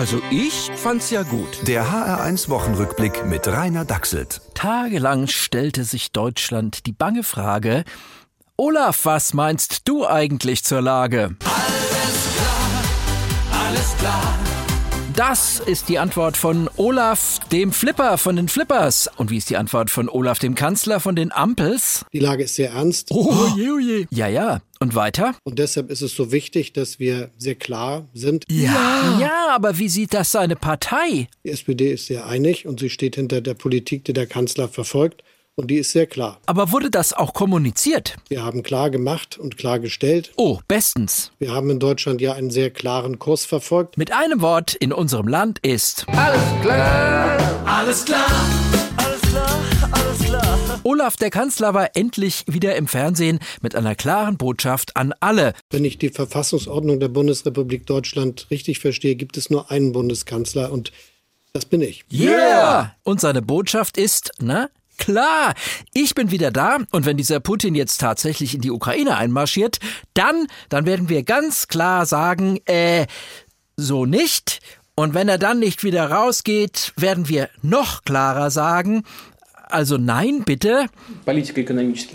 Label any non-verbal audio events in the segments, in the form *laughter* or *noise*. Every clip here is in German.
Also ich fand's ja gut. Der HR1 Wochenrückblick mit Rainer Dachselt. Tagelang stellte sich Deutschland die bange Frage, Olaf, was meinst du eigentlich zur Lage? Alles klar, alles klar. Das ist die Antwort von Olaf, dem Flipper von den Flippers. Und wie ist die Antwort von Olaf, dem Kanzler von den Ampels? Die Lage ist sehr ernst. Oh, je, oh je. Ja, ja. Und weiter? Und deshalb ist es so wichtig, dass wir sehr klar sind. Ja. Ja, aber wie sieht das seine Partei? Die SPD ist sehr einig und sie steht hinter der Politik, die der Kanzler verfolgt. Und die ist sehr klar. Aber wurde das auch kommuniziert? Wir haben klar gemacht und klargestellt. Oh, bestens. Wir haben in Deutschland ja einen sehr klaren Kurs verfolgt. Mit einem Wort in unserem Land ist Alles klar, alles klar. Alles klar, alles klar. Olaf der Kanzler war endlich wieder im Fernsehen mit einer klaren Botschaft an alle. Wenn ich die Verfassungsordnung der Bundesrepublik Deutschland richtig verstehe, gibt es nur einen Bundeskanzler und das bin ich. Yeah! Und seine Botschaft ist, ne? Klar, ich bin wieder da und wenn dieser Putin jetzt tatsächlich in die Ukraine einmarschiert, dann, dann werden wir ganz klar sagen, äh, so nicht. Und wenn er dann nicht wieder rausgeht, werden wir noch klarer sagen, also nein, bitte.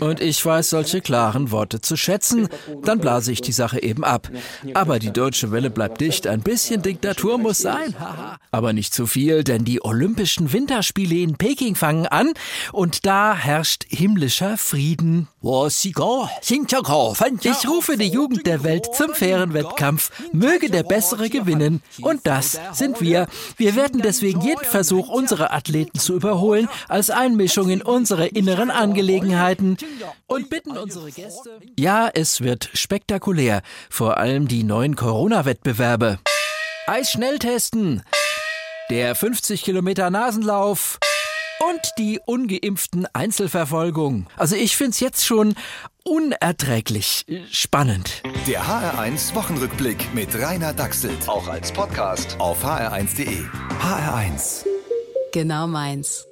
Und ich weiß solche klaren Worte zu schätzen, dann blase ich die Sache eben ab. Aber die deutsche Welle bleibt dicht, ein bisschen Diktatur muss sein. *laughs* Aber nicht zu viel, denn die Olympischen Winterspiele in Peking fangen an und da herrscht himmlischer Frieden. Ich rufe die Jugend der Welt zum fairen Wettkampf. Möge der Bessere gewinnen. Und das sind wir. Wir werden deswegen jeden Versuch, unsere Athleten zu überholen, als Einmischung in unsere inneren Angelegenheiten und bitten unsere Gäste. Ja, es wird spektakulär. Vor allem die neuen Corona-Wettbewerbe. Eisschnelltesten. Der 50 Kilometer Nasenlauf und die ungeimpften Einzelverfolgung. Also ich find's jetzt schon unerträglich spannend. Der HR1 Wochenrückblick mit Rainer Dachselt. Auch als Podcast auf hr1.de. HR1. Genau meins.